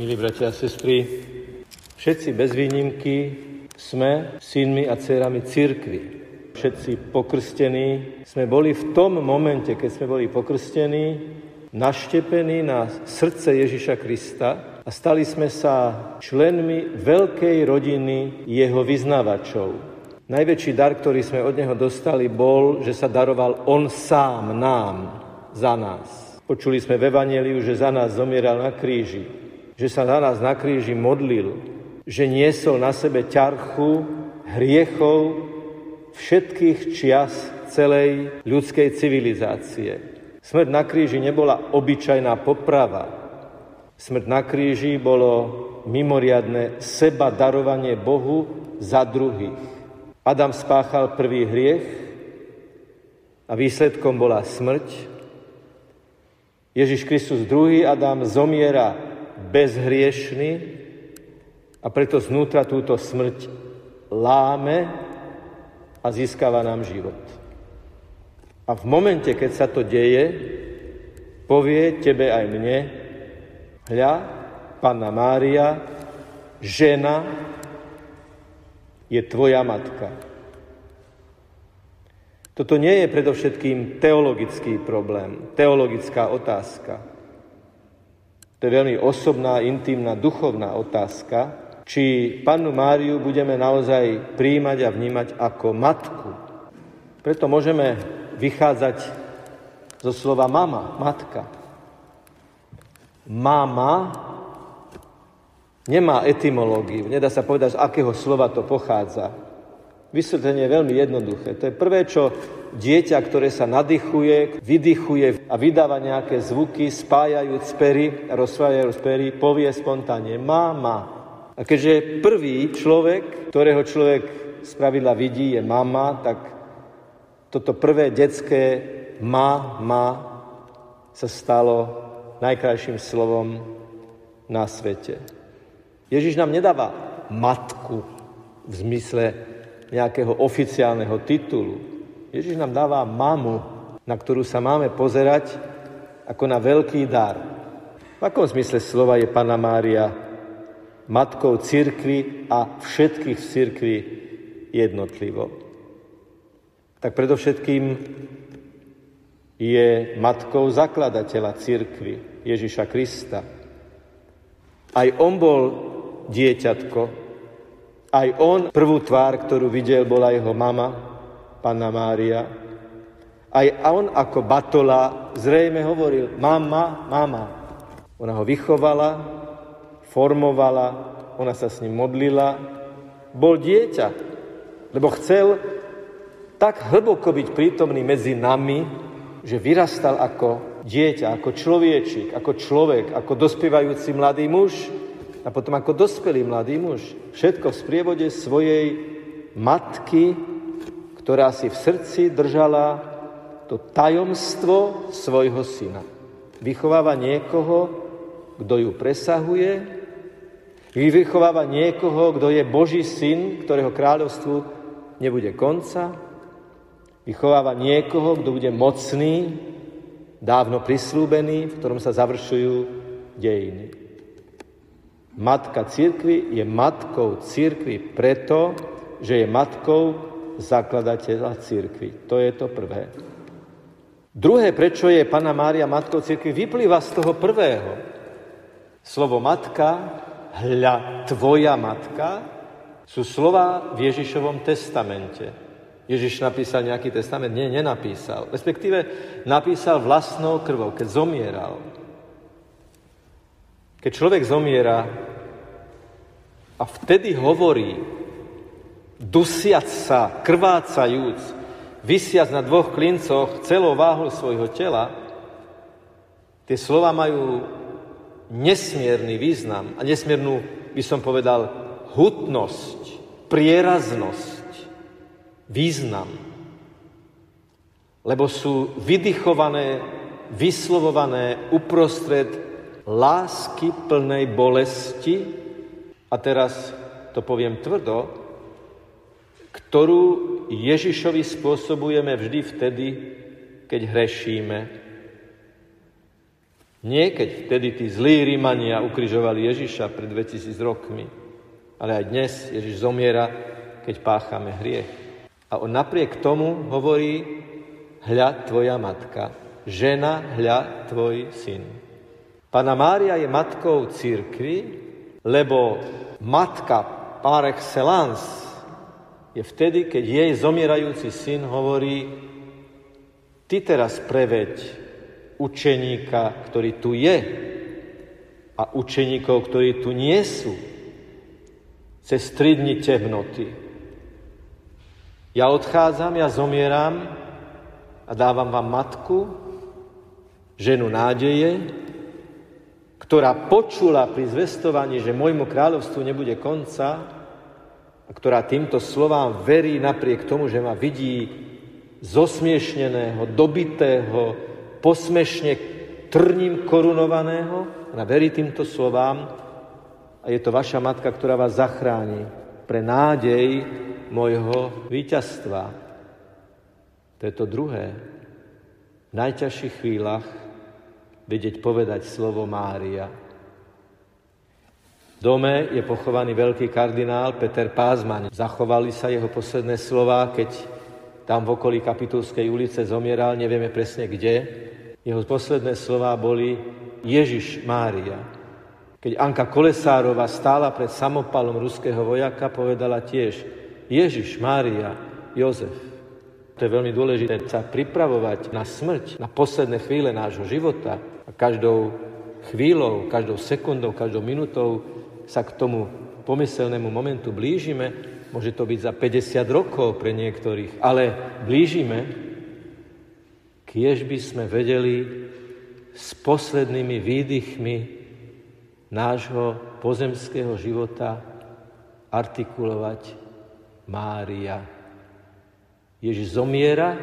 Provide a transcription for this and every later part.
Milí bratia a sestry, všetci bez výnimky sme synmi a dcerami církvy. Všetci pokrstení sme boli v tom momente, keď sme boli pokrstení, naštepení na srdce Ježiša Krista a stali sme sa členmi veľkej rodiny jeho vyznávačov. Najväčší dar, ktorý sme od neho dostali, bol, že sa daroval on sám nám, za nás. Počuli sme v Evangeliu, že za nás zomieral na kríži že sa na nás na kríži modlil, že niesol na sebe ťarchu hriechov všetkých čias celej ľudskej civilizácie. Smrť na kríži nebola obyčajná poprava. Smrť na kríži bolo mimoriadne seba darovanie Bohu za druhých. Adam spáchal prvý hriech a výsledkom bola smrť. Ježiš Kristus druhý Adam zomiera bezhriešný a preto znútra túto smrť láme a získava nám život. A v momente, keď sa to deje, povie tebe aj mne, hľa, Panna Mária, žena je tvoja matka. Toto nie je predovšetkým teologický problém, teologická otázka. To je veľmi osobná, intimná, duchovná otázka, či pannu Máriu budeme naozaj príjmať a vnímať ako matku. Preto môžeme vychádzať zo slova mama, matka. Mama nemá etymológiu, nedá sa povedať, z akého slova to pochádza. Vysvetlenie je veľmi jednoduché. To je prvé, čo dieťa, ktoré sa nadýchuje, vydychuje a vydáva nejaké zvuky, spájajúc pery, rozsvájajúc pery, povie spontánne mama. A keďže prvý človek, ktorého človek spravidla vidí, je mama, tak toto prvé detské ma, ma sa stalo najkrajším slovom na svete. Ježiš nám nedáva matku v zmysle nejakého oficiálneho titulu. Ježiš nám dáva mamu, na ktorú sa máme pozerať ako na veľký dar. V akom zmysle slova je Pana Mária matkou cirkvy a všetkých v cirkvi jednotlivo? Tak predovšetkým je matkou zakladateľa cirkvy Ježiša Krista. Aj on bol dieťatko, aj on, prvú tvár, ktorú videl, bola jeho mama, Panna Mária. Aj on ako batola zrejme hovoril, mama, mama. Ona ho vychovala, formovala, ona sa s ním modlila. Bol dieťa, lebo chcel tak hlboko byť prítomný medzi nami, že vyrastal ako dieťa, ako človečik, ako človek, ako dospievajúci mladý muž, a potom ako dospelý mladý muž, všetko v sprievode svojej matky, ktorá si v srdci držala to tajomstvo svojho syna. Vychováva niekoho, kto ju presahuje, vychováva niekoho, kto je Boží syn, ktorého kráľovstvu nebude konca, vychováva niekoho, kto bude mocný, dávno prislúbený, v ktorom sa završujú dejiny. Matka církvy je matkou církvy preto, že je matkou zakladateľa církvy. To je to prvé. Druhé, prečo je Pana Mária matkou církvy, vyplýva z toho prvého. Slovo matka, hľa tvoja matka, sú slova v Ježišovom testamente. Ježiš napísal nejaký testament? Nie, nenapísal. Respektíve napísal vlastnou krvou, keď zomieral. Keď človek zomiera a vtedy hovorí, dusiac sa, krvácajúc, vysiac na dvoch klincoch celou váhu svojho tela, tie slova majú nesmierny význam a nesmiernu, by som povedal, hutnosť, prieraznosť, význam. Lebo sú vydychované, vyslovované uprostred lásky plnej bolesti, a teraz to poviem tvrdo, ktorú Ježišovi spôsobujeme vždy vtedy, keď hrešíme. Nie keď vtedy tí zlí Rímania ukrižovali Ježiša pred 2000 rokmi, ale aj dnes Ježiš zomiera, keď páchame hriech. A on napriek tomu hovorí, hľa tvoja matka, žena, hľa tvoj syn. Pana Mária je matkou církvy, lebo matka par excellence je vtedy, keď jej zomierajúci syn hovorí, ty teraz preveď učeníka, ktorý tu je a učeníkov, ktorí tu nie sú, cez tri dni temnoty. Ja odchádzam, ja zomieram a dávam vám matku, ženu nádeje, ktorá počula pri zvestovaní, že môjmu kráľovstvu nebude konca a ktorá týmto slovám verí napriek tomu, že ma vidí zosmiešneného, dobitého, posmešne trním korunovaného. Ona verí týmto slovám a je to vaša matka, ktorá vás zachráni pre nádej môjho víťazstva. To je to druhé. V najťažších chvíľach vedieť povedať slovo Mária. V dome je pochovaný veľký kardinál Peter Pázman. Zachovali sa jeho posledné slova, keď tam v okolí Kapitulskej ulice zomieral, nevieme presne kde, jeho posledné slova boli Ježiš Mária. Keď Anka Kolesárova stála pred samopalom ruského vojaka, povedala tiež Ježiš, Mária, Jozef. To je veľmi dôležité sa pripravovať na smrť, na posledné chvíle nášho života. A každou chvíľou, každou sekundou, každou minutou sa k tomu pomyselnému momentu blížime. Môže to byť za 50 rokov pre niektorých, ale blížime kiež by sme vedeli s poslednými výdychmi nášho pozemského života artikulovať Mária. Ježiš zomiera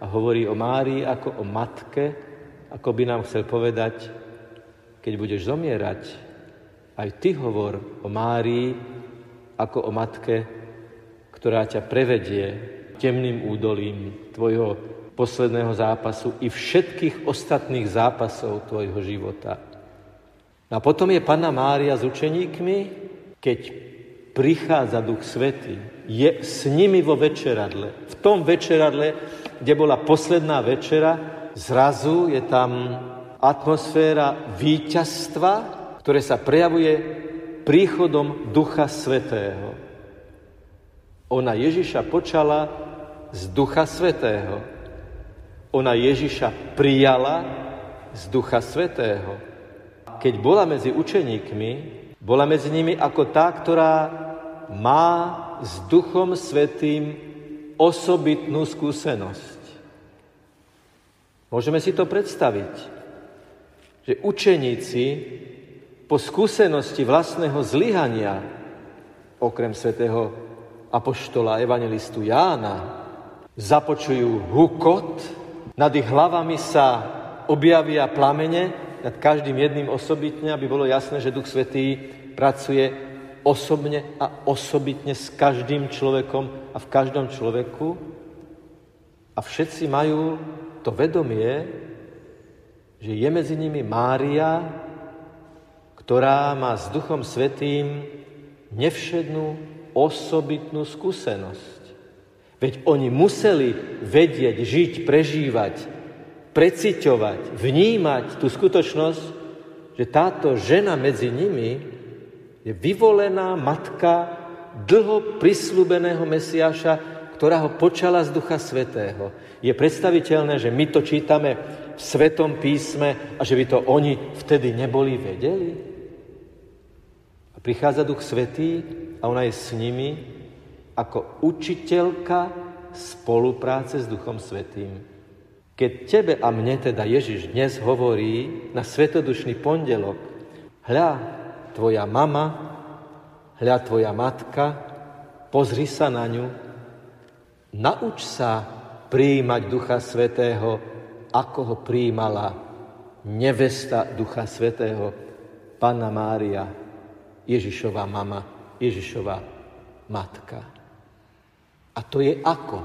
a hovorí o Márii ako o matke, ako by nám chcel povedať, keď budeš zomierať, aj ty hovor o Márii ako o matke, ktorá ťa prevedie temným údolím tvojho posledného zápasu i všetkých ostatných zápasov tvojho života. A potom je Panna Mária s učeníkmi, keď prichádza Duch Svetý, je s nimi vo večeradle. V tom večeradle, kde bola posledná večera, zrazu je tam atmosféra víťazstva, ktoré sa prejavuje príchodom Ducha Svetého. Ona Ježiša počala z Ducha Svetého. Ona Ježiša prijala z Ducha Svetého. Keď bola medzi učeníkmi, bola medzi nimi ako tá, ktorá má s Duchom Svetým osobitnú skúsenosť. Môžeme si to predstaviť, že učeníci po skúsenosti vlastného zlyhania, okrem svätého apoštola evangelistu Jána, započujú hukot, nad ich hlavami sa objavia plamene, nad každým jedným osobitne, aby bolo jasné, že Duch Svetý pracuje osobne a osobitne s každým človekom a v každom človeku. A všetci majú to vedomie, že je medzi nimi Mária, ktorá má s Duchom Svetým nevšednú osobitnú skúsenosť. Veď oni museli vedieť, žiť, prežívať, preciťovať, vnímať tú skutočnosť, že táto žena medzi nimi je vyvolená matka dlho prislúbeného Mesiáša, ktorá ho počala z Ducha Svetého. Je predstaviteľné, že my to čítame v Svetom písme a že by to oni vtedy neboli vedeli? A prichádza Duch Svetý a ona je s nimi ako učiteľka spolupráce s Duchom Svetým. Keď tebe a mne teda Ježiš dnes hovorí na svetodušný pondelok, hľa tvoja mama, hľa tvoja matka, pozri sa na ňu, nauč sa prijímať Ducha Svetého, ako ho prijímala nevesta Ducha Svetého, Panna Mária, Ježišová mama, Ježišová matka. A to je ako?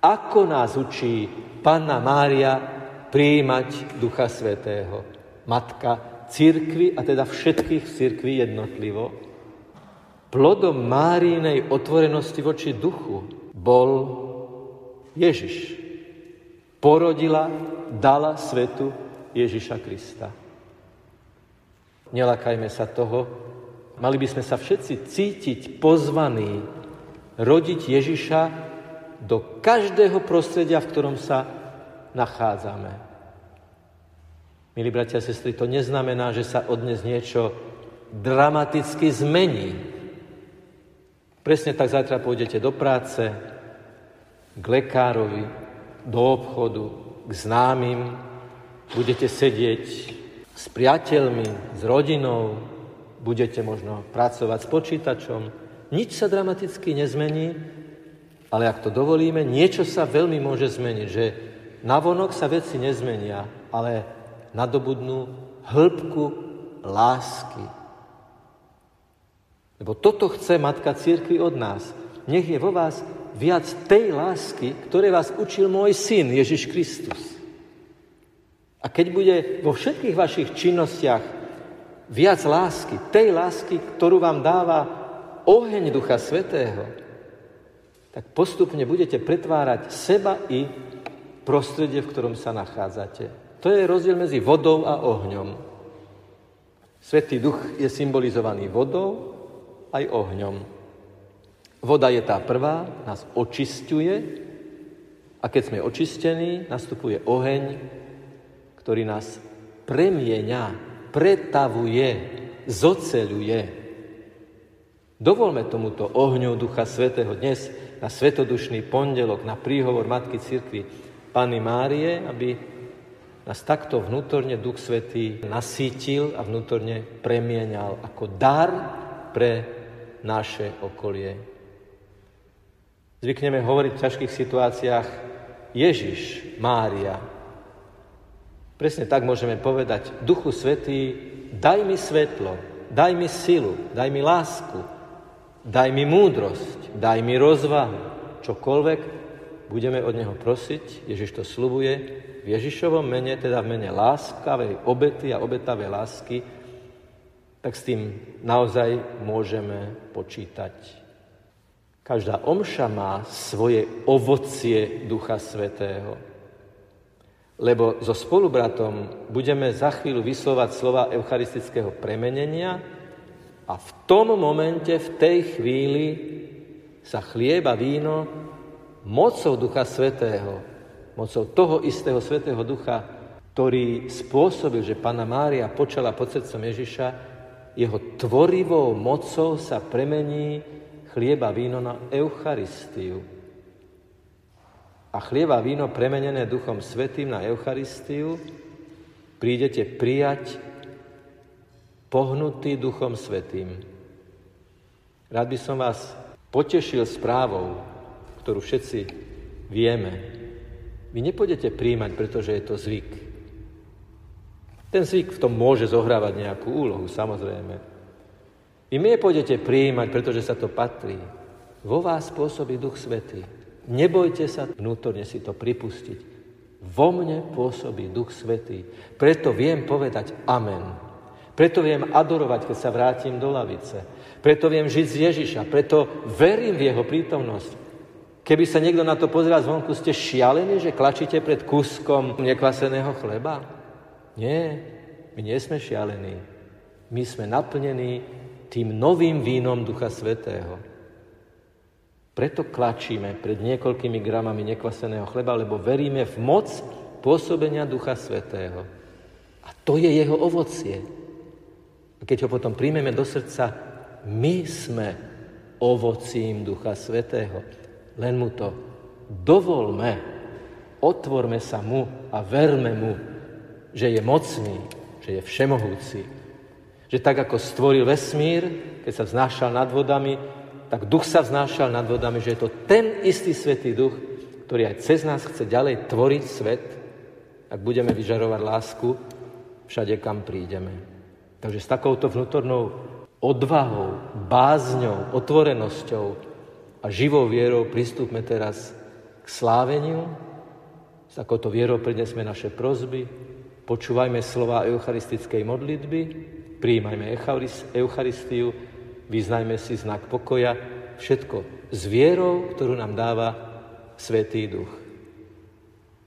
Ako nás učí Panna Mária prijímať Ducha Svetého. Matka církvy, a teda všetkých církví jednotlivo, plodom Márinej otvorenosti voči duchu bol Ježiš. Porodila, dala svetu Ježiša Krista. Nelakajme sa toho, mali by sme sa všetci cítiť pozvaní rodiť Ježiša do každého prostredia, v ktorom sa nachádzame. Milí bratia a sestry, to neznamená, že sa od dnes niečo dramaticky zmení. Presne tak zajtra pôjdete do práce, k lekárovi, do obchodu, k známym, budete sedieť s priateľmi, s rodinou, budete možno pracovať s počítačom. Nič sa dramaticky nezmení, ale ak to dovolíme, niečo sa veľmi môže zmeniť, že navonok sa veci nezmenia, ale nadobudnú hĺbku lásky. Lebo toto chce Matka Církvy od nás. Nech je vo vás viac tej lásky, ktoré vás učil môj syn Ježiš Kristus. A keď bude vo všetkých vašich činnostiach viac lásky, tej lásky, ktorú vám dáva oheň Ducha Svetého, tak postupne budete pretvárať seba i prostredie, v ktorom sa nachádzate. To je rozdiel medzi vodou a ohňom. Svetý duch je symbolizovaný vodou aj ohňom. Voda je tá prvá, nás očistuje a keď sme očistení, nastupuje oheň, ktorý nás premieňa, pretavuje, zoceluje. Dovolme tomuto ohňu Ducha Svetého dnes na svetodušný pondelok, na príhovor Matky Cirkvi Pany Márie, aby nás takto vnútorne Duch Svetý nasítil a vnútorne premienal ako dar pre naše okolie. Zvykneme hovoriť v ťažkých situáciách Ježiš, Mária. Presne tak môžeme povedať, Duchu Svetý, daj mi svetlo, daj mi silu, daj mi lásku, daj mi múdrosť, daj mi rozvahu, čokoľvek budeme od Neho prosiť, Ježiš to slubuje, v Ježišovom mene, teda v mene láskavej obety a obetavej lásky, tak s tým naozaj môžeme počítať. Každá omša má svoje ovocie Ducha Svetého. Lebo so spolubratom budeme za chvíľu vyslovať slova eucharistického premenenia a v tom momente, v tej chvíli sa chlieba víno mocou Ducha Svetého, mocou toho istého Svetého Ducha, ktorý spôsobil, že Pana Mária počala pod srdcom Ježiša, jeho tvorivou mocou sa premení chlieba víno na Eucharistiu. A chlieba víno premenené Duchom Svetým na Eucharistiu prídete prijať pohnutý Duchom Svetým. Rád by som vás potešil správou, ktorú všetci vieme. Vy nepôjdete príjmať, pretože je to zvyk. Ten zvyk v tom môže zohrávať nejakú úlohu, samozrejme. Vy mi nepôjdete prijímať, pretože sa to patrí. Vo vás pôsobí Duch Svetý. Nebojte sa vnútorne si to pripustiť. Vo mne pôsobí Duch Svetý. Preto viem povedať Amen. Preto viem adorovať, keď sa vrátim do lavice. Preto viem žiť z Ježiša. Preto verím v Jeho prítomnosť. Keby sa niekto na to pozeral zvonku, ste šialení, že klačíte pred kúskom nekvaseného chleba? Nie, my nie sme šialení. My sme naplnení tým novým vínom Ducha Svetého. Preto klačíme pred niekoľkými gramami nekvaseného chleba, lebo veríme v moc pôsobenia Ducha Svetého. A to je jeho ovocie. A keď ho potom príjmeme do srdca, my sme ovocím Ducha Svetého. Len mu to dovolme, otvorme sa mu a verme mu, že je mocný, že je všemohúci, že tak ako stvoril vesmír, keď sa vznášal nad vodami, tak duch sa vznášal nad vodami, že je to ten istý svetý duch, ktorý aj cez nás chce ďalej tvoriť svet, ak budeme vyžarovať lásku všade, kam prídeme. Takže s takouto vnútornou odvahou, bázňou, otvorenosťou a živou vierou pristúpme teraz k sláveniu. S takouto vierou prinesme naše prozby, počúvajme slova eucharistickej modlitby, prijímajme Eucharistiu, vyznajme si znak pokoja, všetko s vierou, ktorú nám dáva Svetý Duch.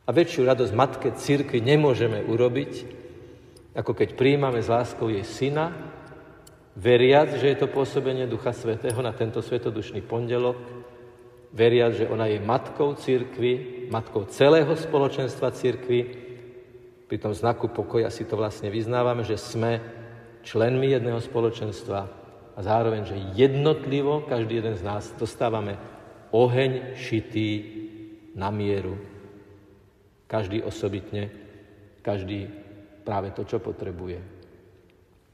A väčšiu radosť Matke Církvy nemôžeme urobiť, ako keď príjmame z láskou jej syna, veriac, že je to pôsobenie Ducha Svetého na tento svetodušný pondelok, veriac, že ona je matkou církvy, matkou celého spoločenstva církvy. Pri tom znaku pokoja si to vlastne vyznávame, že sme členmi jedného spoločenstva a zároveň, že jednotlivo každý jeden z nás dostávame oheň šitý na mieru. Každý osobitne, každý práve to, čo potrebuje.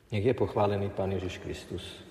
Nech je pochválený Pán Ježiš Kristus.